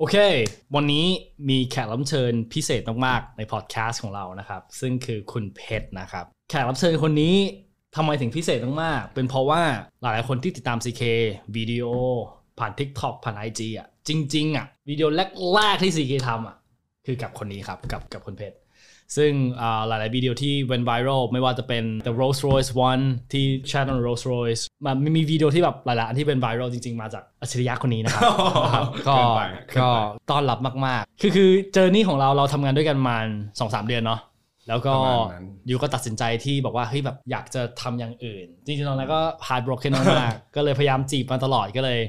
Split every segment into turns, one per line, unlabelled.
โอเค วันนี้มีแขกรับเชิญพิเศษมากๆในพอดแคสต์ของเรานะครับ ซึ่งคือคุณเพชรนะครับ แขกรับเชิญคนนี้ทำไมถึงพิเศษมากๆเป็นเพราะว่าหลายๆคนที่ติดตาม CK วิดีโอ ผ่าน TikTok ผ่าน IG อะ จริง ๆ อะ วิดีโอแรกๆที่ CK ทำอะ คือกับคนนี้ครับ กับกับคุณเพชร ซึ่งอ่าหลายๆวิดีโอที่ went viral ไม่ว่าจะเป็น the Rolls Royce one ที่ channel Rolls Royce มันมีวิดีโอที่แบบหลายๆอันที่เป็น viral จริง ๆ มาจากอัจฉริยะคนนี้นะครับนะครับก็
เกินไปเกินไป
ก็ต้อนรับมาก ๆ คือคือ journey ของเราเราทำงานด้วยกันมาสองสามเดือนเนาะแล้วก็
ประมาณนั้น
you ก็ตัดสินใจที่บอกว่าเฮ้ยแบบอยากจะทำอย่างอื่น จริงๆตอนนั้นก็ heartbroken มากๆก็เลยพยายามจีบมาตลอดก็เลย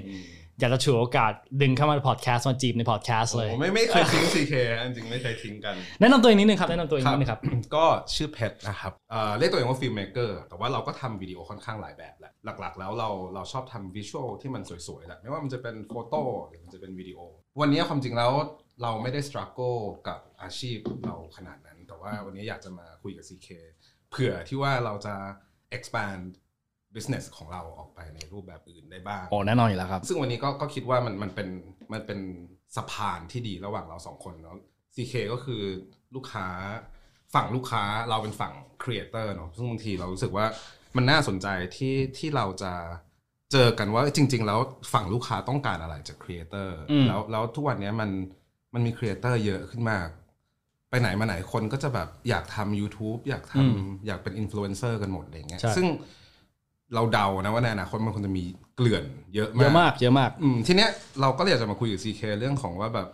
อยากจะฉวยโอกาสดึงเข้ามาในพอดแคสต์มาจีบในพอดแคสต์เลย
โอ้ไม่ไม่เคยทิ้ง CK จริงๆไม่เคยทิ้งกัน
แนะนำตัวเองนิดนึงครับแนะนำตัวเองนิดนึงครับ
ก็ชื่อเพชรนะครับเอ่อเรียกตัวเองว่าฟิล์มเม k เกอร์แต่ว่าเราก็ทำวิดีโอค่อนข้างหลายแบบแหละหลักๆ แล้วเราเราชอบทำวิชวลที่มันสวยๆแหละไม่ว่ามันจะเป็นโฟโต้หรือมันจะเป็นวิดีโอ วันนี้ความจริงแล้วเราไม่ได้ส t รั g เกิลกับอาชีพเราขนาดนั้น แต่ว่าวันนี้อยากจะมาคุยกับ CK เผื่อที่ว่าเราจะ expand business ของเราออกไปในรูปแบบอื่นได้บ้าง
โอ้แน่นอนอยู่แล้วครับ
ซึ่งวันนี้ก็ก็คิดว่ามันมันเป็นมันเป็นสะพานที่ดีระหว่างเราสองคนเนาะ CK ก็คือลูกค้าฝั่งลูกค้าเราเป็นฝั่ง creator เนาะซึ่งบางทีเรารู้สึกว่ามันน่าสนใจที่ที่เราจะเจอกันว่าจริง ๆ แล้วฝั่งลูกค้าต้องการอะไรจาก creator อื
ม
แล้วแล้วทุกวันนี้มันมันมี creator เยอะขึ้นมาก ไปไหนมาไหนคนก็จะแบบอยากทำ YouTube อยากทำอยากเป็นอินฟลูเอนเซอร์กันหมดอะไรเงี้ย
ใช่
ซึ่ง เราเดานะว่าในอนาคตมันคงจะมีเกลื่อนเยอะ
เยอะมากเยอะมาก
อืมทีเนี้ยเราก็เลยอยากจะมาคุยกับ CK เรื่องของว่าแบบ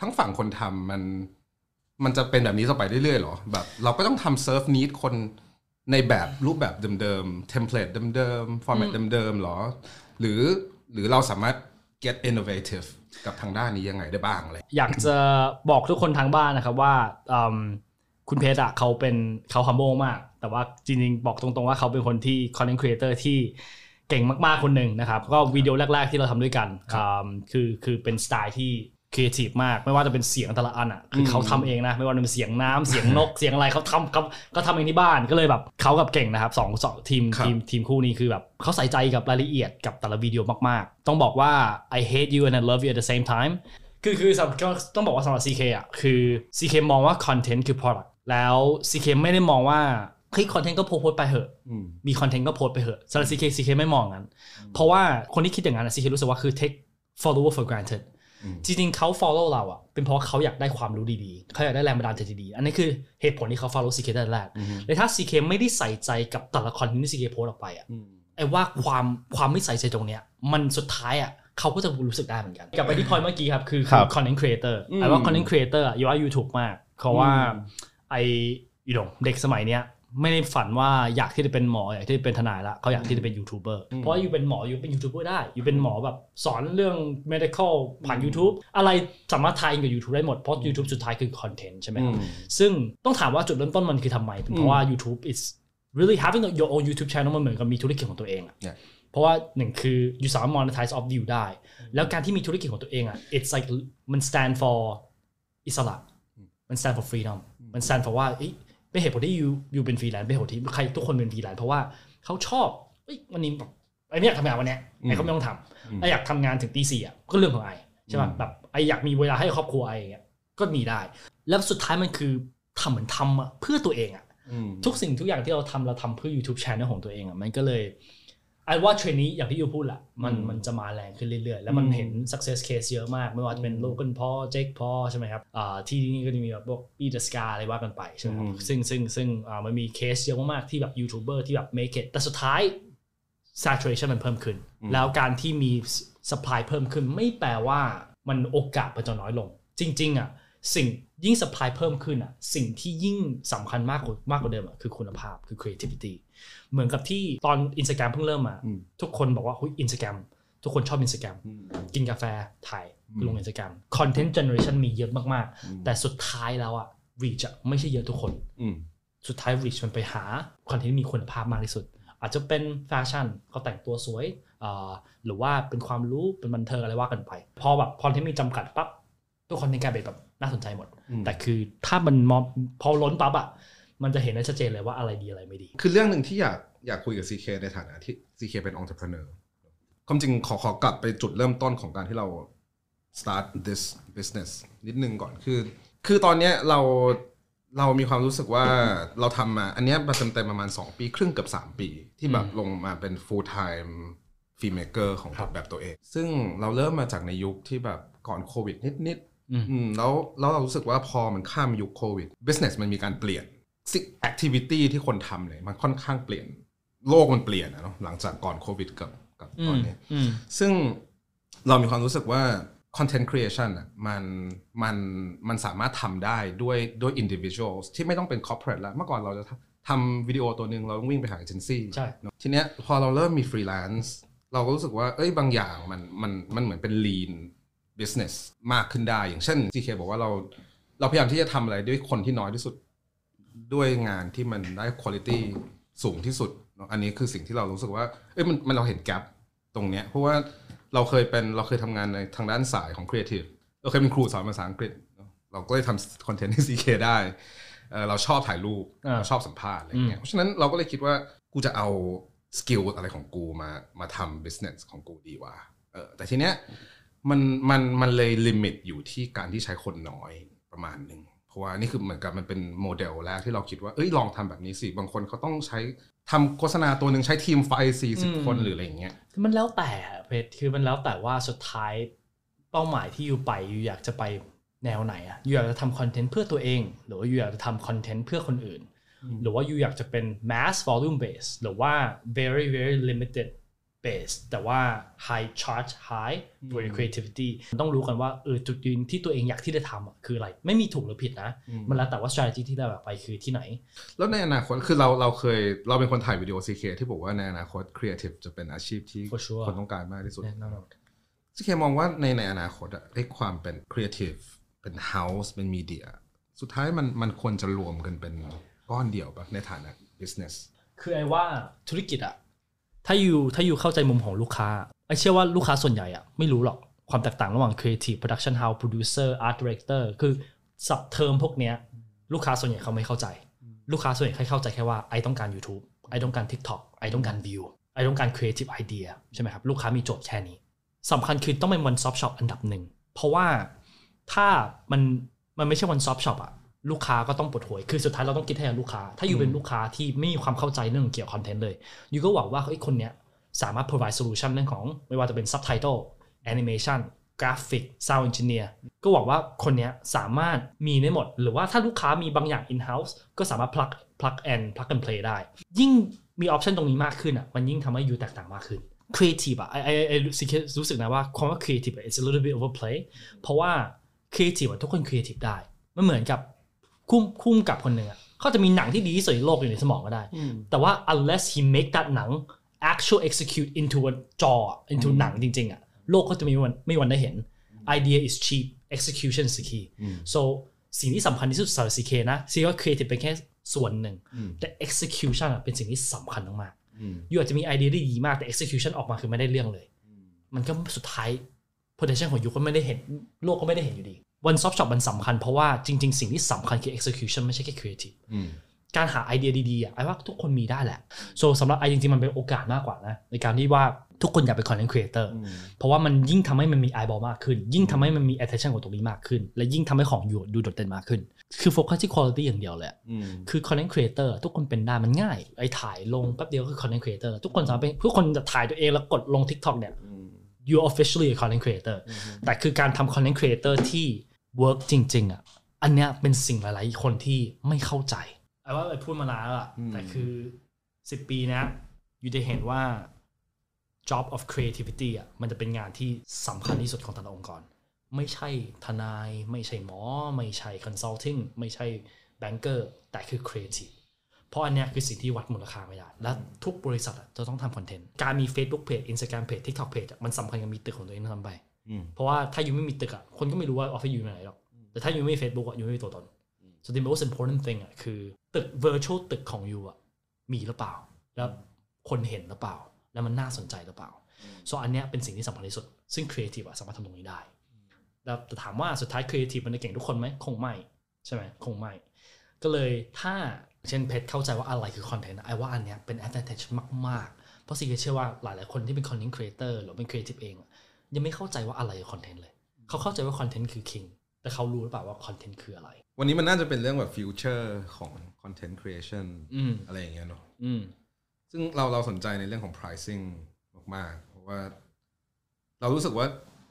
ทั้งฝั่งคนทำมัน มันจะเป็นแบบนี้ต่อไปเรื่อยๆหรอแบบ เราก็ต้องทำ serve need คนในแบบรูปแบบเดิมๆ template เดิมๆ format เดิมๆหรอ หรือหรือเราสามารถ get innovative กับทางด้านนี้ยังไงได้บ้างอะไร
อยากจะบอกทุกคนทางบ้านนะครับว่าอืมคุณเพชรอะเขาเป็นเขา humble มาก แต่ว่าจริงๆ บอกตรงๆว่าเขาเป็นคนที่ content creator ที่เก่งมากๆคนหนึ่งนะครับ ก็วิดีโอแรก ๆที่เราทำด้วยกันอืมคือคือเป็นสไตล์ที่ creative มาก ไม่ว่าจะเป็นเสียงแต่ละอันอะคือเขาทำเองนะไม่ว่าจะเป็นเสียงน้ำเสียงนกเสียงอะไรเขาทำเขาก็ทำเองที่บ้านก็เลยแบบเขากับเก่งนะครับสองสองทีม
ครับ
ทีมทีมคู่นี้คือแบบเขาใส่ใจกับรายละเอียดกับแต่ละวิดีโอมากๆ ต้องบอกว่า I hate you and I love you at the same time คือคือสำก็ต้องบอกว่าสำหรับ CK อะคือ CK มองว่า content คือ product แล้ว CK ไม่ได้มองว่า เฮ้ย content ก็โพสต์ไปเหอะ
อืม
มี content ก็โพสต์ไปเหอะสำหรับ CK CK ไม่มองงั้น เพราะว่าคนที่คิดอย่างนั้นอะ CK รู้สึกว่าคือ take follower for granted
อืม
จริงๆเขา follow เราอะเป็นเพราะเขาอยากได้ความรู้ดีๆ เขาอยากได้แรงบันดาลใจดีๆ อันนี้คือเหตุผลที่เขา follow CK ตั้งแต่แรกเลยถ้า CK ไม่ได้ใส่ใจกับแต่ละ content ที่ CK โพสต์ออกไปอะ
อืม
ไอ้ว่าความความไม่ใส่ใจตรงเนี้ยมันสุดท้ายอะเขาก็จะรู้สึกได้เหมือนกันกลับไปที่พอยเมื่อกี้ครับคือ
ครับ
คือ content creator
อืม
ไอ้ว่า content creator อะอยู่ว่า YouTube มากเพราะว่า
อืม
ไอ้ยูโดเด็กสมัยเนี้ย ไม่ได้ฝันว่าอยากที่จะเป็นหมออยากที่จะเป็นทนายละเขาอยากที่จะเป็นยูทูบเบอร์เพราะว่าอยู่เป็นหมออยู่เป็นยูทูบเบอร์ได้ อยู่เป็นหมอแบบสอนเรื่อง medical ผ่าน YouTube อะไรสามารถทายอินกับ YouTube ได้หมด เพราะ YouTube สุดท้ายคือ content ใช่ไหมครับ
อืม
ซึ่งต้องถามว่าจุดเริ่มต้นมันคือทำไมเป็นเพราะว่า YouTube is really having your own YouTube channel มันเหมือนกับมีธุรกิจของตัวเองอะ
Yeah
เพราะว่าหนึ่งคือ you สามารถ monetize off view ได้ แล้วการที่มีธุรกิจของตัวเองอะ it's like มัน stand for อิสระมัน stand for freedom มัน stand for ว่า เอ้ยเป็นเหตุผลที่ you you เป็นฟรีแลนซ์เป็นเหตุผลที่ใครทุกคนเป็นฟรีแลนซ์เพราะว่าเขาชอบเอ้ยวันนี้แบบ I เนี้ยทำงานวันเนี้ย I เขาไม่ต้องทำ I อยากทำงานถึงตีสี่อะก็เรื่องของ I ใช่ป่ะแบบ I อยากมีเวลาให้ครอบครัว I อย่างเงี้ยก็มีได้ แล้วสุดท้ายมันคือทำเหมือนทำอะเพื่อตัวเองอะ
อืม
ทุกสิ่งทุกอย่างที่เราทำเราทำเพื่อ YouTube Channel ของตัวเองอะมันก็เลย I ว่าเทรนนี้อย่างที่ you พูดแหละมัน
อืม
มันจะมาแรงขึ้นเรื่อยๆ แล้วมัน
อืม
เห็น success case เยอะมาก ไม่ว่าจะเป็น Logan Paul Jake Paul ใช่ไหมครับอ่าที่นี่ก็จะมีแบบพวกบี้เดอะสกาอะไรว่ากันไปใช่ไหมครับซึ่งซึ่งซึ่งอ่ามันมีเคสเยอะมากๆที่แบบยูทูบเบอร์ที่แบบ make it แต่สุดท้าย saturation มันเพิ่มขึ้น แล้วการที่มี supply เพิ่มขึ้นไม่แปลว่ามันโอกาสมันจะน้อยลง จริง ๆอะสิ่ง ยิ่ง supply เพิ่มขึ้นอะสิ่งที่ยิ่งสำคัญมากกว่ามากกว่าเดิมอะคือคุณภาพคือ creativity เหมือนกับที่ตอน Instagram เพิ่งเริ่มมา
อืม
ทุกคนบอกว่าเฮ้ย Instagram ทุกคนชอบ Instagram
อืม
กินกาแฟถ่ายลง Instagram content generation มีเยอะมากๆ แต่สุดท้ายแล้วอะ reach อะไม่ใช่เยอะทุกคน
อืม
สุดท้าย reach มันไปหาคอนเทนต์ที่มีคุณภาพมากที่สุด อาจจะเป็นแฟชั่นเขาแต่งตัวสวยอ่าหรือว่าเป็นความรู้เป็นบันเทิงอะไรว่ากันไป พอแบบคอนเทนต์มีจำกัดปั๊บทุกคอนเทนต์กลายเป็นแบบน่าสนใจหมด
อืม
แต่คือถ้ามันมองพอล้นปั๊บอะมันจะเห็นได้ชัดเจนเลยว่าอะไรดีอะไรไม่ดี
คือเรื่องหนึ่งที่อยากอยากคุยกับ CK ในฐานะที่ CK เป็น entrepreneur ความจริงขอขอกลับไปจุดเริ่มต้นของการที่เรา start this business นิดนึงก่อนคือ คือตอนเนี้ยเราเรามีความรู้สึกว่าเราทำมา อันเนี้ยมาเต็มๆประมาณ 2 ปีครึ่งเกับ3 ปี ที่แบบลงมาเป็น full time filmmaker ของแบบตัวเอง ซึ่งเราเริ่มมาจากในยุคที่แบบก่อนโควิดนิดๆ อืมแล้วแล้วเรารู้สึกว่าพอมันข้ามยุคโควิด business มันมีการเปลี่ยน activity ที่คนทำเลย มันค่อนข้างเปลี่ยนโลกมันเปลี่ยนนะเนาะหลังจากก่อนโควิดกับกับตอนนี้
อืม
ซึ่งเรามีความรู้สึกว่า content creation อะมันมันมันสามารถทำได้ด้วยด้วย individuals ที่ไม่ต้องเป็น corporate แล้ว เมื่อก่อนเราจะทำทำวิดีโอตัวหนึ่งเราต้องวิ่งไปหาเอเจนซี่
ใช่
ทีเนี้ยพอเราเริ่มมี freelance เราก็รู้สึกว่า เอ้ยบางอย่างมันมันมันเหมือนเป็น lean business มากขึ้นได้ อย่างเช่น GK บอกว่าเราเราพยายามที่จะทำอะไรด้วยคนที่น้อยที่สุด ด้วยงานที่มันได้คุณภาพสูงที่สุดเนอะอันนี้คือสิ่งที่เรารู้สึกว่า เอ้ยมันมันเราเห็น gap ตรงเนี้ย เพราะว่าเราเคยเป็นเราเคยทำงานในทางด้านสายของครีเอทีฟเราเคยเป็นครูสอนภาษาอังกฤษเนอะเราก็เลยทำคอนเทนต์ให้ CK ได้เออเราชอบถ่ายรูป
อ่า
เราชอบสัมภาษณ์อะไรอย่างเงี้ยเพราะฉะนั้นเราก็เลยคิดว่ากูจะเอา skill อะไรของกูมามาทำ business ของกูดีกว่าเออแต่ทีเนี้ย มันมันมันเลย limit อยู่ที่การที่ใช้คนน้อยประมาณหนึ่งเพราะว่านี่คือเหมือนกับมันเป็นโมเดลแรกที่เราคิดว่าเอ้ยลองทำแบบนี้สิ บางคนเขาต้องใช้ทำโฆษณาตัวหนึ่งใช้ทีมไฟ40คนหรืออะไรอย่างเงี้ย
มันแล้วแต่อะเพชรคือมันแล้วแต่ว่าสุดท้ายเป้าหมายที่อยู่ไปอยู่อยากจะไปแนวไหนอะอยู่อยากจะทำคอนเทนต์เพื่อตัวเอง หรือว่าอยู่อยากจะทำคอนเทนต์เพื่อคนอื่น หรือว่าอยู่อยากจะเป็น mass volume base หรือว่า very very limited base แต่ว่า high charge high for your creativity ต้องรู้กันว่าเออจุดยืนที่ตัวเองอยากที่จะทำอะคืออะไร ไม่มีถูกหรือผิดนะ มันแล้วแต่ว่า strategy ที่เราอยากไปคือที่ไหน
แล้วในอนาคตคือเราเราเคยเราเป็นคนถ่ายวิดีโอ CK ที่บอกว่าในอนาคตครีเอทีฟจะเป็นอาชีพที่
For sure
คนต้องการมากที่สุด
แน่นอน
CK มองว่าในในอนาคตอะไอ้ความเป็นครีเอทีฟเป็น house เป็น media สุดท้ายมันมันควรจะรวมกันเป็นก้อนเดียวปะในฐานะ business
คือ I ว่าธุรกิจอะ ถ้าอยู่ถ้าอยู่เข้าใจมุมของลูกค้าไอ้เชื่อว่าลูกค้าส่วนใหญ่อะไม่รู้หรอกความแตกต่างระหว่าง creative production house producer art director คือสับเทอมพวกเนี้ยลูกค้าส่วนใหญ่เขาไม่เข้าใจ ลูกค้าส่วนใหญ่แค่เข้าใจแค่ว่าไอ้ต้องการ YouTube ไอ้ต้องการ TikTok ไอ้ต้องการ view ไอ้ต้องการ creative idea ใช่ไหมครับลูกค้ามีโจทย์แค่นี้สำคัญคือต้องเป็น one stop shop อันดับหนึ่งเพราะว่าถ้ามันมันไม่ใช่ one stop shop อะ ลูกค้าก็ต้องปวดหัวคือสุดท้ายเราต้องคิดให้กับลูกค้า ถ้าอยู่เป็นลูกค้าที่ไม่มีความเข้าใจเรื่องเกี่ยวกับคอนเทนต์เลยยูก็หวังว่าเฮ้ยคนเนี้ยสามารถ provide solution เรื่องของไม่ว่าจะเป็น subtitle animation graphic sound engineer ก็หวังว่าคนเนี้ยสามารถมีได้หมด หรือว่าถ้าลูกค้ามีบางอย่าง in house ก็สามารถ plug plug and plug and play ได้ ยิ่งมีออปชันตรงนี้มากขึ้นอะมันยิ่งทำให้ยูแตกต่างมากขึ้น creative อะไอไอไอรู้สึกนะว่าคำว่า creative อะ it's a little bit overplay เพราะว่า creative อะทุกคน creative ได้มันเหมือนกับ คุ้มคุ้มกับคนหนึ่งอะเขาจะมีหนังที่ดีที่สุดในโลกอยู่ในสมองก็ได้ แต่ว่า unless he make that หนัง actual execute into a จอ into หนังจริงๆอะโลกก็จะไม่มีวันไม่มีวันได้เห็น idea is cheap execution is the key so สิ่งที่สำคัญที่สุดสำหรับ CK นะ CK ว่า creative เป็นแค่ส่วนหนึ่ง แต่ execution อะเป็นสิ่งที่สำคัญมากๆยูอาจจะมีไอเดียที่ดีมากแต่ execution ออกมาคือไม่ได้เรื่องเลย มันก็สุดท้าย potential ของยูก็ไม่ได้เห็น โลกก็ไม่ได้เห็นอยู่ดี one stop shop มันสำคัญเพราะว่าจริง ๆ สิ่งที่สำคัญคือ execution ไม่ใช่แค่ creative การหาไอเดียดีๆอะไอ้ว่าทุกคนมีได้แหละ so สำหรับไอจริงๆ มันเป็นโอกาสมากกว่านะ ในการที่ว่าทุกคนอยากเป็น content creator เพราะว่ามันยิ่งทำให้มันมี eyeball มากขึ้น ยิ่งทำให้มันมี attention ของตรงนี้มากขึ้น และยิ่งทำให้ของอยู่ดูโดดเด่นมากขึ้น คือโฟกัสที่ quality อย่างเดียวเลยอะคือ content creator ทุกคนเป็นได้มันง่าย ไอ้ถ่ายลงแป๊บเดียวก็คือ content creator ทุกคนสามารถเป็นทุกคนจะถ่ายตัวเองแล้วกดลง TikTok เนี่ย you officially a content creator แต่คือการทำ content creator ที่ work จริง ๆ อะ อันเนี้ยเป็นสิ่งหลาย ๆ คนที่ไม่เข้าใจไอ้ว่าไอ้พูดมานานแล้วอะแต่คือ10ปีนะอยู่จะเห็นว่า job of creativity อะมันจะเป็นงานที่สำคัญที่สุดของแต่ละองค์กร ไม่ใช่ทนาย ไม่ใช่หมอ ไม่ใช่ consulting ไม่ใช่ banker แต่คือ creative เพราะอันเนี้ยคือสิ่งที่วัดมูลค่าไม่ได้ และทุกบริษัทอะจะต้องทำคอนเทนต์ การมี Facebook page Instagram page TikTok page อะมันสำคัญกับมีตึกของตัวเองทำไป เพราะว่าถ้ายูไม่มีตึกอะคนก็ไม่รู้ว่าออฟฟิศยูอยู่ไหนหรอก แต่ถ้ายูไม่มี Facebook อะยูไม่มีตัวตน so the most important thing อะคือตึก virtual ตึกของยูอะมีหรือเปล่า แล้วคนเห็นหรือเปล่า แล้วมันน่าสนใจหรือเปล่า so อันเนี้ยเป็นสิ่งที่สำคัญที่สุด ซึ่ง creative อะสามารถทำตรงนี้ได้แล้วแต่ถามว่าสุดท้าย creative มันจะเก่งทุกคนไหมคงไม่ใช่ไหมคงไม่ ก็เลยถ้าเช่นเพชรเข้าใจว่าอะไรคือคอนเทนต์ I ว่าอันเนี้ยเป็น advantage มากๆ เพราะสิ่งที่เชื่อว่าหลายๆคนที่เป็น content creator หรือเป็น creative เองอะ ยังไม่เข้าใจว่าอะไรคือคอนเทนต์เลย เขาเข้าใจว่าคอนเทนต์คือ king แต่เขารู้หรือเปล่าว่าคอนเทนต์คืออะไร
วันนี้มันน่าจะเป็นเรื่องแบบ future ของ content creation
อืม
อะไรอย่างเงี้ยเนาะ
อืม
ซึ่งเราเราสนใจในเรื่องของ pricing มากๆ เพราะว่า เรารู้สึกว่า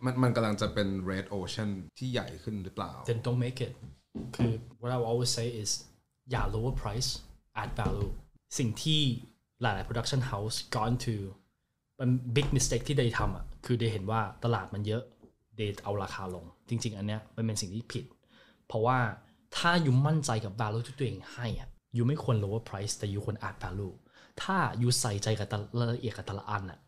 มันมันกำลังจะเป็น red ocean ที่ใหญ่ขึ้นหรือเปล่า
then don't make it คือ what I will always say is อย่า lower price add value สิ่งที่หลายๆ production house gone to มัน big mistake ที่ได้ทำอะคือเด้เห็นว่าตลาดมันเยอะเดทเอาราคาลง จริง ๆ อันเนี้ยมันเป็นสิ่งที่ผิด เพราะว่าถ้าอยู่มั่นใจกับ value ที่ตัวเองให้อะอยู่ไม่ควร lower price แต่อยู่ควร add value ถ้าอยู่ใส่ใจกับแต่ละละเอียดกับแต่ละอันอะ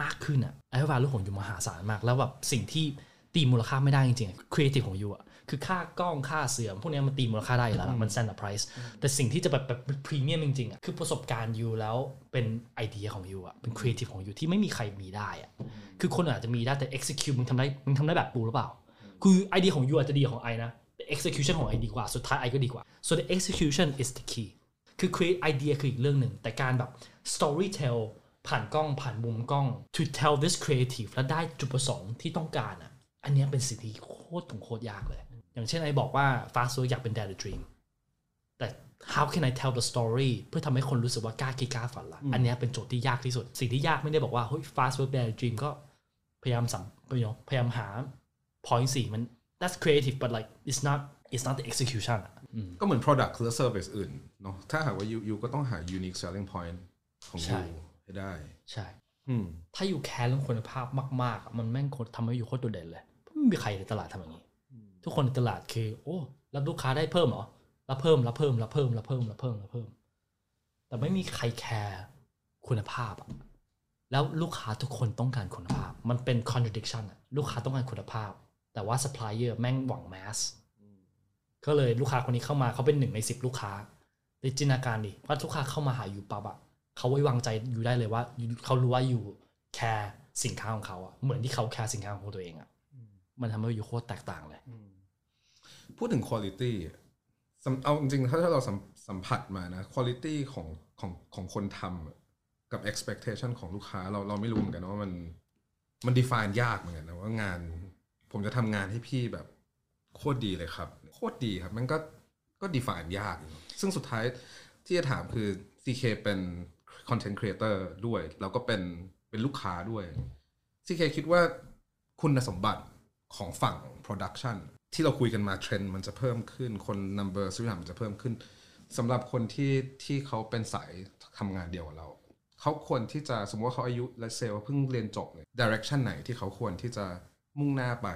มากขึ้นอะไอ้ value ของยูมหาศาลมาก แล้วแบบสิ่งที่ ตีมูลค่าไม่ได้จริงๆ creative ของยูอะคือค่ากล้องค่าเสื่อมพวกเนี้ยมันตีมูลค่าได้อยู่แล้วล่ะมัน standard price แต่สิ่งที่จะแบบแบบพรีเมียมจริงๆอะคือประสบการณ์ยูแล้วเป็นไอเดียของยูอะเป็น creative ของยูที่ไม่มีใครมีได้อะคือคนอาจจะมีได้แต่ execute มึงทำได้มึงทำได้แบบปูหรือเปล่า คือไอเดียของยูอาจจะดีกว่าของไอนะแต่ execution ของไอดีกว่าสุดท้ายไอก็ดีกว่า so the execution is the key คือ create idea คืออีกเรื่องหนึ่งแต่การแบบ story tell ผ่านกล้องผ่านมุมกล้อง to tell this creative และได้จุดประสงค์ที่ต้องการอะ อันเนี้ยเป็นสิ่งที่โคตรถึงโคตรยากเลย อย่างเช่นไอบอกว่า fast work อยากเป็น dad dream แต่ how can I tell the story เพื่อทำให้คนรู้สึกว่ากล้าคิดกล้าฝันละอันเนี้ยเป็นโจทย์ที่ยากที่สุด สิ่งที่ยากไม่ได้บอกว่าเฮ้ย fast work dad dream ก็พยายามสัมพยายามหา point สี่มัน that's creative but like it's not it's not the execution อะอืม
ก็เหมือน product หรือ service อื่นเนาะถ้าหากว่ายูยูก็ต้องหา unique selling point ของ
ใช่
ยูให้ได้
ใช่
อืม
ถ้าอยู่แคร์เรื่องคุณภาพมากๆอะมันแม่งโคตรทำให้อยู่โคตรโดดเด่นเลยไม่ มีใครในตลาดทำอย่างนี้ ทุกคนในตลาดคือ โอ้รับลูกค้าได้เพิ่มเหรอรับเพิ่มรับเพิ่มรับเพิ่มรับเพิ่มรับเพิ่มรับเพิ่ม แต่ไม่มีใครแคร์คุณภาพอะแล้วลูกค้าทุกคนต้องการคุณภาพ มันเป็น contradiction อะลูกค้าต้องการคุณภาพ แต่ว่า supplier แม่งหวัง mass ก็เลยลูกค้าคนนี้เข้ามาเขาเป็นหนึ่งในสิบลูกค้าในจินตนาการดิว่าลูกค้าเข้ามาหาอยู่ปั๊บอะเขาไว้วางใจอยู่ได้เลยว่าเขารู้ว่าอยู่แคร์สินค้าของเขาอะเหมือนที่เขาแคร์สินค้าของตัวเองอะ มันทำให้อยู่โคตรแตกต่างเลย
พูดถึง quality อะสำเอาจริงๆถ้าถ้าเราสัมสัมผัสมานะ quality ของของของคนทำกับ expectation ของลูกค้าเราเราไม่รู้เหมือนกันว่ามันมัน define ยากเหมือนกันนะว่างาน ผมจะทำงานให้พี่แบบ โคตรดีเลยครับ โคตรดีครับ มันก็ก็ define ยาก ซึ่งสุดท้ายที่จะถามคือ CK เป็น content creator ด้วย แล้วก็เป็นเป็นลูกค้าด้วย CK คิดว่าคุณสมบัติ ของฝั่ง production ที่เราคุยกันมาเทรนด์มันจะเพิ่มขึ้นคน number ทุกอย่างมันจะเพิ่มขึ้นสำหรับคนที่ที่เขาเป็นสายทำงานเดียวกับเรา เขาควรที่จะสมมติว่าเขาอายุและเซลเพิ่งเรียนจบเนี่ย direction ไหนที่เขาควรที่จะมุ่งหน้าไป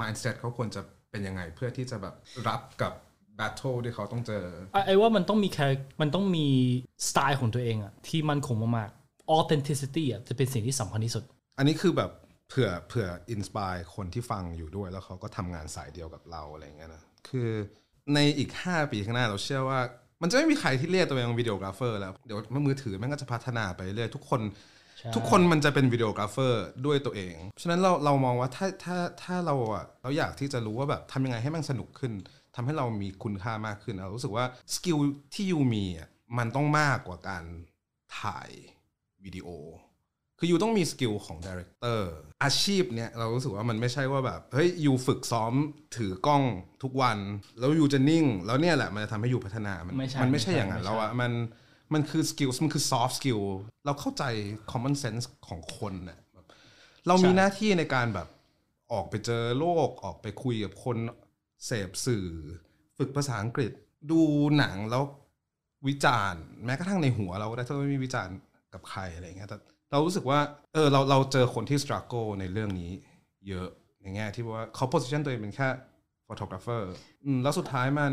mindset เขาควรจะเป็นยังไงเพื่อที่จะแบบรับกับ battle ที่เขาต้องเจอ
I I ว่ามันต้องมีแคมันต้องมีสไตล์ของตัวเองอะที่มั่นคงมากๆ authenticity อะจะเป็นสิ่งที่สำคัญที่สุด
อันนี้คือแบบ เผื่อเผื่อ inspire คนที่ฟังอยู่ด้วย แล้วเขาก็ทำงานสายเดียวกับเราอะไรอย่างเงี้ยนะคือในอีก 5 ปีข้างหน้าเราเชื่อว่า มันจะไม่มีใครที่เรียกตัวเองว่า videographer แล้วเดี๋ยวมือถือมันก็จะพัฒนาไปเรื่อยทุกคน
ใช่
ทุกคนมันจะเป็น videographer ด้วยตัวเอง ฉะนั้นเราเรามองว่าถ้าถ้าถ้าเราอะเราอยากที่จะรู้ว่าแบบทำยังไงให้มันสนุกขึ้นทำให้เรามีคุณค่ามากขึ้นเรารู้สึกว่า skill ที่ you มีอะมันต้องมากกว่าการถ่ายวิดีโอ คือ you ต้องมี skill ของ director อาชีพเนี่ยเรารู้สึกว่ามันไม่ใช่ว่าแบบเฮ้ย you ฝึกซ้อมถือกล้องทุกวัน แล้ว you จะนิ่ง แล้วเนี่ยแหละมันจะทำให้ you พัฒนามัน
ไม่ใช่
มันไม่ใช่
ไม่ใช่
อย่างนั้น
ไม่ใช่
แล้วอะมันมันคือสกิลมันคือ soft skill เราเข้าใจ common sense ของคนน่ะแบบเรามีหน้าที่ในการแบบออกไปเจอโลกออกไปคุยกับคนเสพสื่อ ฝึกภาษาอังกฤษดูหนังแล้ววิจารณ์ แม้กระทั่งในหัวเราก็ได้ถ้าเราไม่มีวิจารณ์กับใครอะไรอย่างเงี้ยแต่ เรารู้สึกว่าเออเราเราเจอคนที่ struggle ในเรื่องนี้เยอะในแง่ที่ว่าเขา position ตัวเองเป็นแค่ photographer อืมแล้วสุดท้ายมัน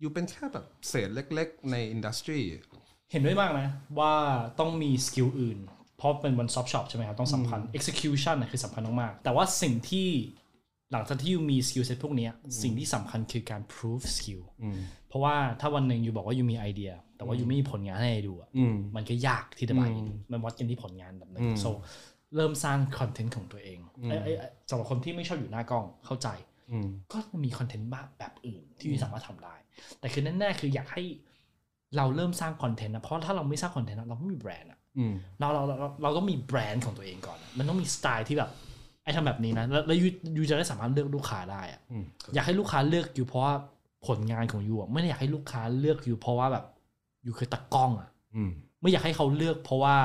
อยู่เป็นแค่แบบเศษเล็ก ๆ ใน industry
เห็นด้วยมากนะ ว่าต้องมี skill อื่น เพราะเป็น one stop shop ใช่ไหมครับ ต้องสำคัญ execution นะคือสำคัญมากๆ แต่ว่าสิ่งที่หลังจากที่ you มี skill set พวกเนี้ยสิ่งที่สำคัญคือการ prove skill เพ ราะว่าถ้าวันหนึ่ง you บอกว่า you มีไอเดีย แต่ว่า you ไม่มีผลงานให้ดูอะ
อืม
มันก็ยากที่จะไปมันวัดกันที่ผลงานแบบหนึง so เริ่มสร้างคอนเทนต์ของตัวเองI I I สำหรับคนที่ไม่ชอบอยู่หน้ากล้องเข้าใจ
อืม
ก็มีคอนเทนต์บ้างแบบอื่นที่สามารถทำได้ แต่คือแน่ๆคืออยากให้เราเริ่มสร้างคอนเทนต์นะเพราะถ้าเราไม่สร้างคอนเทนต์อะเราไม่มีแบรนด์อะ
อืม
เราเราเราเราต้องมีแบรนด์ของตัวเองก่อนอะมันต้องมีสไตล์ที่แบบ I ทำแบบนี้นะแล้วแล้ว you you จะได้สามารถเลือกลูกค้าได้อะ
อืม
อยากให้ลูกค้าเลือก you เพราะว่า ผลงานของ you อะไม่ได้อยากให้ลูกค้าเลือก you เพราะว่าแบบ you คือตากล้องอะ
อืม
ไม่อยากให้เขาเลือกเพราะว่า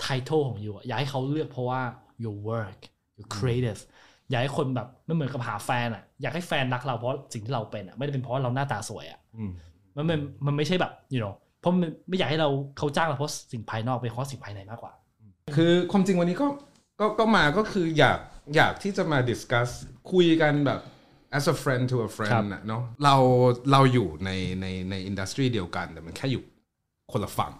ไทท l ลของยูอะอยากให้เขาเลือกเพราะว่า your work your creative อยากให้คนแบบไม่เหมือนกับหาแฟนอะอยากให้แฟนรักเราเพราะสิ่งที่เราเป็นอะไม่ได้เป็นเพราะว่าเราหน้าตาสวยอะ
อืม
มันมันมันไม่ใช่แบบ you know เพราะมันไม่อยากให้เราเขาจ้างเราเพราะสิ่งภายนอกเป็นเพราะสิ่งภายในมากกว่า
คือความจริงวันนี้ก็ก็ก็มาก็คืออยากอยากที่จะมา discuss คุยกันแบบ as a friend to a
ครับ
friend นะเนาะเราเราอยู่ในในในอินดัสทรีเดียวกัน แต่มันแค่อยู่คนละฝั่ง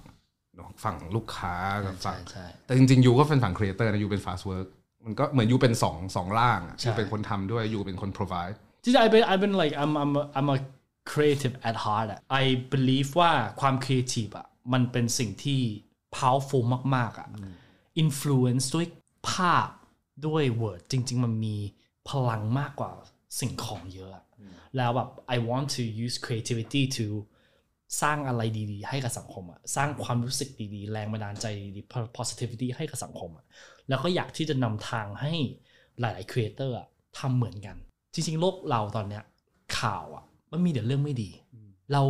เนาะฝั่งลูกค้ากับฝั่ง
ใช่
แต่จริงๆยูก็เป็นฝั่งครีเอเตอร์นะยูเป็น fast work มันก็เหมือนยูเป็นสองสองล่างอะ
ใช่
ยูเป็นคนทำด้วยยูเป็นคน provide
จริงๆ I been I been like I'm I'm a, I'm a creative at heart อะ I believe ว่าความ creative อะมันเป็นสิ่งที่ powerful มากๆอะ influence ด้วยภาพด้วย word จริง ๆ มันมีพลังมากกว่า สิ่งของเยอะอะ แล้วแบบ I want to use creativity to สร้างอะไรดีๆ ให้กับสังคมอะสร้างความรู้สึกดีๆ แรงบันดาลใจดีๆ positivity ให้กับสังคมอะแล้วก็อยากที่จะนำทางให้หลายๆ creator อะทำเหมือนกัน จริงๆ โลกเราตอนเนี้ยข่าวอะมันมีแต่เรื่องไม่ดี เรา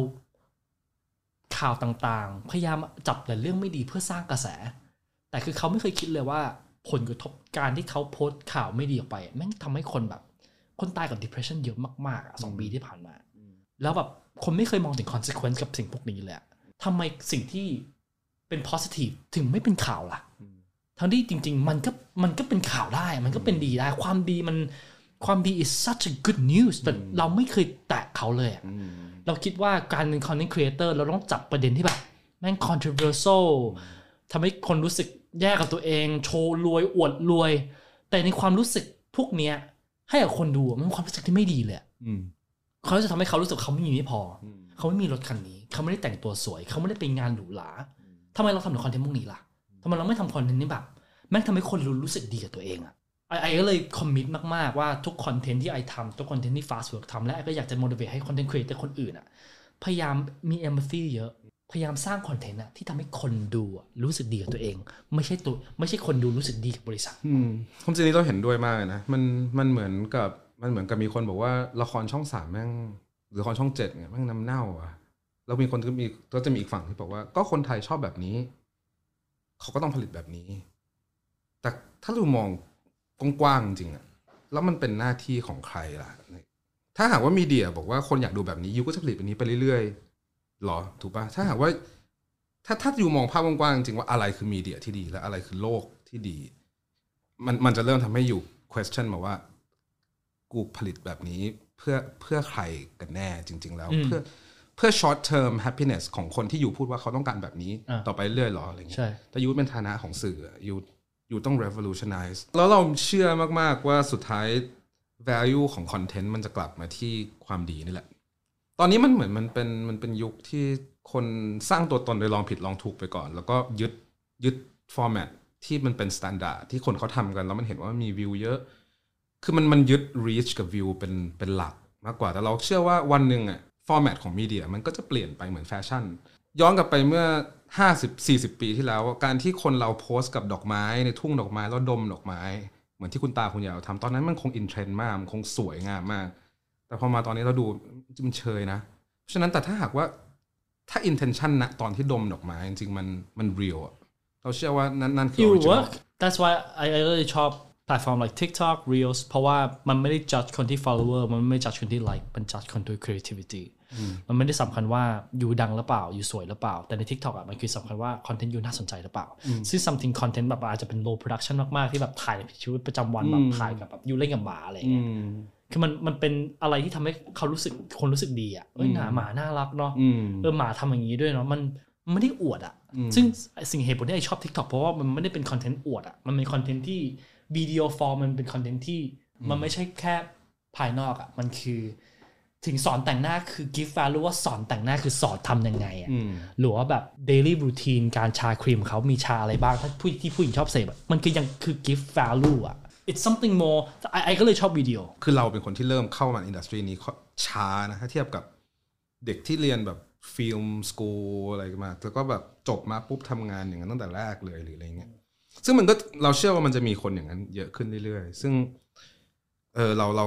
ข่าวต่างๆ พยายามจับแต่เรื่องไม่ดีเพื่อสร้างกระแส แต่คือเขาไม่เคยคิดเลยว่าผลกระทบการที่เขาโพสต์ข่าวไม่ดีออกไปแม่งทำให้คนแบบ คนตายกับ depression เยอะมากๆอะสองปีที่ผ่านมา แล้วแบบคนไม่เคยมองถึง consequence กับสิ่งพวกนี้เลยอะทำไมสิ่งที่เป็น positive ถึงไม่เป็นข่าวล่ะ ทั้งที่จริง ๆ มันก็มันก็เป็นข่าวได้ มันก็เป็นดีได้ ความดีมันความดี is such a good news แต่เราไม่เคยแตะเขาเลยอะเราคิดว่าการเป็น content creator เราต้องจับประเด็นที่แบบแม่ง controversial ทำให้คนรู้สึกแย่กับตัวเอง โชว์รวยอวดรวย แต่ในความรู้สึกพวกเนี้ย ให้กับคนดูอะมันเป็นความรู้สึกที่ไม่ดีเลยอะ
อืม
เขาจะทำให้เขารู้สึกเขาไม่มีไม่พออเขาไม่มีรถคันนี้ เขาไม่ได้แต่งตัวสวย เขาไม่ได้ไปงานหรูหราทำไมเราทำแต่คอนเทนต์พวกนี้ล่ะทำไมเราไม่ทำคอนเทนต์นี้แบบแม่งทำให้คนรู้รู้สึกดีกับตัวเองอะ I I ก็เลย commit มาก ๆ ว่าทุกคอนเทนต์ที่ไอทำทุกคอนเทนต์ที่ fast work ทำและไอก็อยากจะ motivate ให้ content creator คนอื่นอะพยายามมี empathy เยอะ พยายามสร้างคอนเทนต์อะที่ทำให้คนดูรู้สึกดีกับตัวเอง ไม่ใช่ตัวไม่ใช่คนดูรู้สึกดีกับบริษัท
อืมความจริงนี้เราเห็นด้วยมากเลยนะมันมันเหมือนกับมันเหมือนกับมีคนบอกว่าละครช่องสามแม่งหรือละครช่องเจ็ดเนี่ยแม่งน้ำเน่าอะแล้วมีคนก็มีก็จะมีอีกฝั่งที่บอกว่า ก็คนไทยชอบแบบนี้ เขาก็ต้องผลิตแบบนี้ แต่ถ้าเรามองกว้างๆจริงอะแล้วมันเป็นหน้าที่ของใครล่ะ ถ้าหากว่ามีเดียบอกว่าคนอยากดูแบบนี้ยูก็จะผลิตแบบนี้ไปเรื่อยๆ หรอถูกปะถ้าหากว่า ถ้าถ้าอยู่มองภาพกว้างๆจริงๆว่าอะไรคือมีเดียที่ดี และอะไรคือโลกที่ดี มันมันจะเริ่มทำให้อยู่ question มาว่า กูผลิตแบบนี้เพื่อเพื่อใครกันแน่จริง ๆ แล้ว
อืม
เพื่อเพื่อ short term happiness ของคนที่อยู่พูดว่าเขาต้องการแบบนี้
อ่า
ต่อไปเรื่อยๆหรออะไรเงี้
ใช่
ยแต่ยูเป็นฐานะของสื่ออะยูยูต้อง revolutionize แล้วเราเชื่อมาก ๆ ว่าสุดท้าย value ของ content มันจะกลับมาที่ความดีนี่แหละ ตอนนี้มันเหมือนมันเป็นมันเป็นยุคที่คนสร้างตัวตนโดยลองผิดลองถูกไปก่อน แล้วก็ยึดยึด format ที่มันเป็น standard ที่คนเขาทำกันแล้วมันเห็นว่ามันมีวิวเยอะ คือมันมันยึด reach กับ view เป็นเป็นหลักมากกว่า แต่เราเชื่อว่าวันหนึ่งอะ format ของมีเดียมันก็จะเปลี่ยนไปเหมือนแฟชั่น ย้อนกลับไปเมื่อ 50 40 ปีที่แล้ว การที่คนเราโพสต์กับดอกไม้ในทุ่งดอกไม้แล้วดมดอกไม้ เหมือนที่คุณตาคุณยายทำตอนนั้นมันคงอินเทรนด์มากมันคงสวยงามมาก แต่พอมาตอนนี้เราดูมันเชยนะ เพราะฉะนั้นแต่ถ้าหากว่าถ้า intention นะตอนที่ดมดอกไม้จริงๆมันมัน real อะเราเชื่อว่านั่นนั่นคือ
you
original
work that's why I I really ชอบ platform like TikTok Reels เพราะว่ามันไม่ได้ judge คนที่ follower มันไม่ judge คนที่ like มัน judge คนด้วย creativity มันไม่ได้สำคัญว่าอยู่ดังหรือเปล่า อยู่สวยหรือเปล่า แต่ใน TikTok อะมันคือสำคัญว่า content อยู่น่าสนใจหรือเปล่า ซึ่ง something content แบบอาจจะเป็น low production มาก ๆ ที่แบบถ่ายในชีวิตประจำวันแบบถ่ายกับแบบอยู่เล่นกับหมาอะไรอย่างเงี้ย คือมันมันเป็นอะไรที่ทำให้เขารู้สึกคนรู้สึกดีอะเอ้ยน้องหมาน่ารักเนาะ
อืม
เออหมาทำอย่างนี้ด้วยเนาะมันมันไม่ได้อวดอะ ซึ่งสิ่งเหตุผลที่ I ชอบ TikTok เพราะว่ามันไม่ได้เป็นคอนเทนต์อวดอะมันเป็นคอนเทนต์ที่ video form มันเป็นคอนเทนต์ที่มันไม่ใช่แค่ภายนอกอะมันคือ ถึงสอนแต่งหน้าคือ give value ว่าสอนแต่งหน้าคือสอนทำยังไงอะหรือว่าแบบ daily routine การชาครีมเขามีชาอะไรบ้างถ้าผู้ที่ผู้หญิงชอบเสพอะมันคือยังคือ give value อะ it's something more ไอไอก็เลยชอบวิดีโอ
คือเราเป็นคนที่เริ่มเข้ามาอินดัสทรีนี้ช้านะถ้าเทียบกับเด็กที่เรียนแบบฟิล์มสกูลอะไรมา แล้วก็แบบจบมาปุ๊บทำงานอย่างนั้นตั้งแต่แรกเลยหรืออะไรเงี้ย ซึ่งมันก็เราเชื่อว่ามันจะมีคนอย่างนั้นเยอะขึ้นเรื่อยๆ ซึ่งเออเราเรา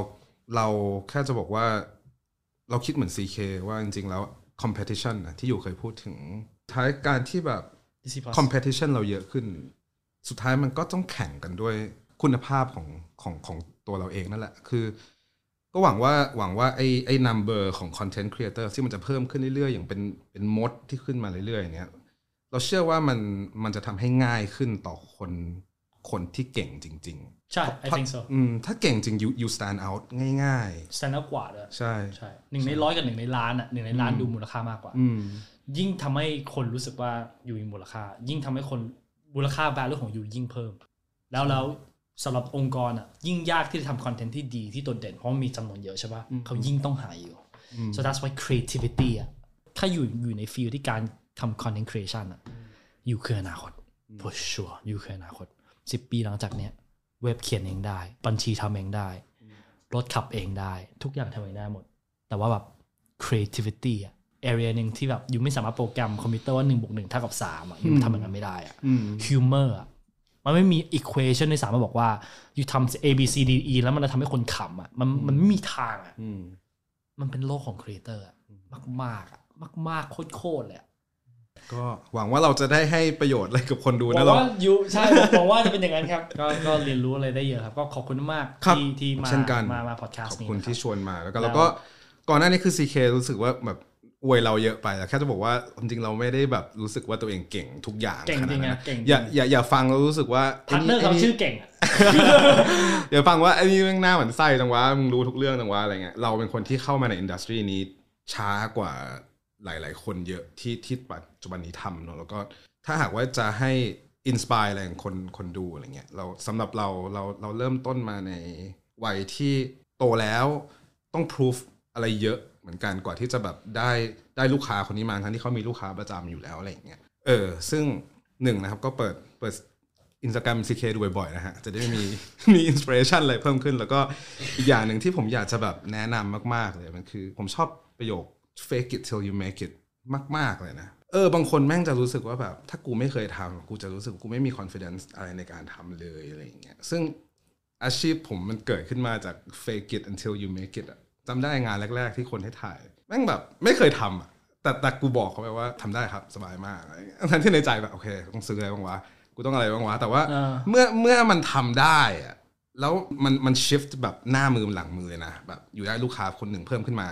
เราแค่จะบอกว่า เราคิดเหมือน CK ว่าจริงๆแล้ว competition นะที่อยู่เคยพูดถึงท้ายการที่แบบ
DC Plus
competition เราเยอะขึ้น สุดท้ายมันก็ต้องแข่งกันด้วย คุณภาพของของของตัวเราเองนั่นแหละ คือ ก็หวังว่าหวังว่าไอ้ไอ้ number ของ content creator ที่มันจะเพิ่มขึ้นเรื่อยๆ อย่างเป็นเป็นมดที่ขึ้นมาเรื่อยๆอย่างเนี้ยเราเชื่อว่ามันมันจะทำให้ง่ายขึ้นต่อคนคนที่เก่งจริง
ใช่ I think so
ๆอืมถ้าเก่งจริง you you stand out ง่าย
stand out กว่าเลย
ๆใช่
ใช่หนึ่งในร้อยกับหนึ่งในล้านอะหนึ่งในล้านดูมูลค่ามากกว่า
อืม
ยิ่งทำให้คนรู้สึกว่าอยู่มีมูลค่า ยิ่งทำให้คนมูลค่า value ของอยู่ยิ่งเพิ่ม แล้วแล้ว สำหรับองค์กรอะยิ่งยากที่จะทำคอนเทนต์ที่ดีที่โดดเด่นเพราะมันมีจำนวนเยอะใช่ปะเขายิ่งต้องหาอยู่ so that's why creativity อะถ้าอยู่อยู่ในฟิลที่การทำ content creation อะอยู่คืออนาคต for sure อยู่คืออนาคตสิบปีหลังจากเนี้ยเว็บเขียนเองได้ บัญชีทำเองได้ รถขับเองได้ ทุกอย่างทำเองได้หมด แต่ว่าแบบ creativity อะ area หนึ่งที่แบบยูไม่สามารถโปรแกรมคอมพิวเตอร์ว่าหนึ่งบวกหนึ่งเท่ากับสามอะยูทำอย่างนั้นไม่ได้อะ
อืม
humor อะ มันไม่มี equation ในสามารถบอกว่ายูทำ a b c d e แล้วมันจะทำให้คนขำอะมันมันไม่มีทางอะ
อืม
มันเป็นโลกของ creator อะมากๆอะมาก ๆ โคตรๆเลยอะ
ก็หวังว่าเราจะได้ให้ประโยชน์อะไรกับคนดู
หวั
นะ
ง
เรา
ว่ายูใช่หวังว่าจะเป็นอย่างนั้นครับ ก็ก็เรียนรู้อะไรได้เยอะครับ ก็ขอบคุณมาก
ครับ
ที่ที่มา
เช่นกัน
มามาพอดแคส
ขอบ
ต์นี้
คุณ
นะ
ที่
รับ
ชวนมาแล้วก็
แล้ว
แล้วก็ก่อนหน้านี้คือ CK รู้สึกว่าแบบ อวยเราเยอะไปแต่แค่จะบอกว่าจริงๆเราไม่ได้แบบรู้สึกว่าตัวเองเก่งทุกอย่าง
เก่ง
ข
จ
นา
ริ
ด
ง
นั้น
อะเก่ง
อย่าอย่าอย่าฟังแล้วรู้สึกว่า
พาร์ทเนอร์เขาชื่อเก่งอะ
อย่าฟังว่าไอ้นี่แม่งหน้าเหมือนไส้จังวะมึงรู้ทุกเรื่องจังวะอะไรเงี้ยเราเป็นคนที่เข้ามาในอินดัสทรีนี้ช้ากว่าหลาย ๆ คนเยอะที่ที่ปัจจุบันนี้ทำเนอะแล้วก็ถ้าหากว่าจะให้ inspire อะไรของคนคนดูอะไรเงี้ยเราสำหรับเราเราเราเริ่มต้นมาในวัยที่โตแล้วต้องพิสูจน์อะไรเยอะเหมือนกันกว่าที่จะแบบได้ได้ลูกค้าคนนี้มาทั้งที่เขามีลูกค้าประจำอยู่แล้วอะไรอย่างเงี้ยเออซึ่งหนึ่งนะครับก็เปิดเปิด Instagram CK ดูบ่อยๆนะฮะจะได้มีมี inspiration อะไรเพิ่มขึ้น แล้วก็อีกอย่างหนึ่งที่ผมอยากจะแบบแนะนำมากๆเลยมันคือ ผมชอบประโยค fake it till you make it มาก ๆ เลยนะเออบางคนแม่งจะรู้สึกว่าแบบ ถ้ากูไม่เคยทำกูจะรู้สึกกูไม่มี confidence อะไรในการทำเลยอะไรอย่างเงี้ยซึ่งอาชีพผมมันเกิดขึ้นมาจาก fake it until you make it อะ จำได้งานแรก ๆ ที่คนให้ถ่าย แม่งแบบไม่เคยทำอะแต่แต่กูบอกเขาไปว่าทำได้ครับสบายมากอะไรอย่างเงี้ยทั้งที่ในใจแบบโอเคต้องซื้ออะไรบ้างวะกูต้องอะไรบ้างวะแต่ว่า
อ่า
เมื่อเมื่อมันทำได้อะแล้วมันมันชิฟต์แบบหน้ามือหลังมือเลยนะแบบอยู่ได้ลูกค้าคนหนึ่งเพิ่มขึ้นมา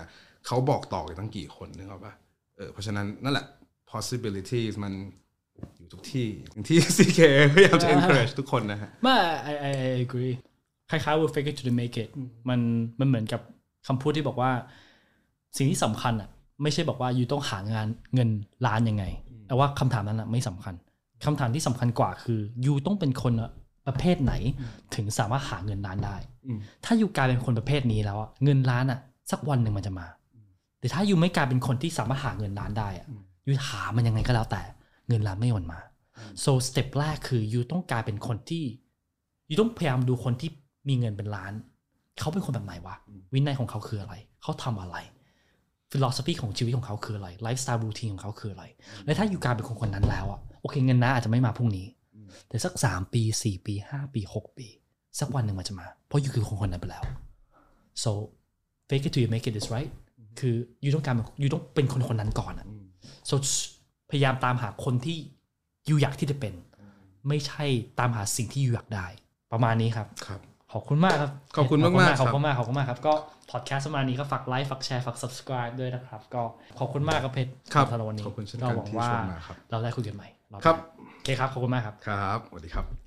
เขาบอกต่ออีกตั้งกี่คนนึกออกปะเออเพราะฉะนั้นนั่นแหละ possibilities มันอยู่ทุกที่อย่างที่ CK พยายามจะ encourage ทุกคนนะฮะ
ไม่ I I I agree คล้ายๆ will fake it to the make it มันมันเหมือนกับ คำพูดที่บอกว่า สิ่งที่สำคัญอะ ไม่ใช่บอกว่ายูต้องหางานเงินล้านยังไง แต่ว่าคำถามนั้นอะไม่สำคัญคำถามที่สำคัญกว่าคือยูต้องเป็นคนประเภทไหน ถึงสามารถหาเงินล้านได้
อืม
ถ้ายูกลายเป็นคนประเภทนี้แล้วอะเงินล้านอะ สักวันหนึ่งมันจะมา แต่ถ้ายูไม่กลายเป็นคนที่สามารถหาเงินล้านได้อะยูหามันยังไงก็แล้วแต่ เงินล้านไม่มันมา so step แรกคือยูต้องกลายเป็นคนที่ยูต้องพยายามดูคนที่มีเงินเป็นล้าน เขาเป็นคนแบบไหนวะวินัยของเขาคืออะไร เขาทำอะไร philosophy ของชีวิตของเขาคืออะไร lifestyle routine ของเขาคืออะไร และถ้าอยู่กลายเป็นคนคนนั้นแล้วอะโอเคเงินนะอาจจะไม่มาพรุ่งนี้ แต่สักสามปีสี่ปีห้าปีหกปี สักวันหนึ่งมันจะมา เพราะอยู่คือคนคนนั้นไปแล้ว so fake it till you make it is right คือยูต้องการยูต้องเป็นคนคนนั้นก่อนอะ so พยายามตามหาคนที่ยูอยากที่จะเป็น ไม่ใช่ตามหาสิ่งที่ยูอยากได้ ประมาณนี้ครับ
ครับ
ขอบคุณมากครับ
ขอบคุณมากๆ
ขอบคุณ
ครับ
มากขอบคุณมากครับ ก็พอดแคสต์ประมาณนี้ก็ฝากไลค์ฝากแชร์ฝาก subscribe ด้วยนะครับ ก็ขอบคุณมากครับเพชร
ครับ
สำหรับวันนี้
ขอบคุณเช่น
ก็
กัน
หวัง
ที่
ว่า
ชวนมาครับ
เราได้คุยกันใหม่อบหน้า
ครับ
โอเคครับ ขอบคุณมากครับ
ครับ สวัสดีครับ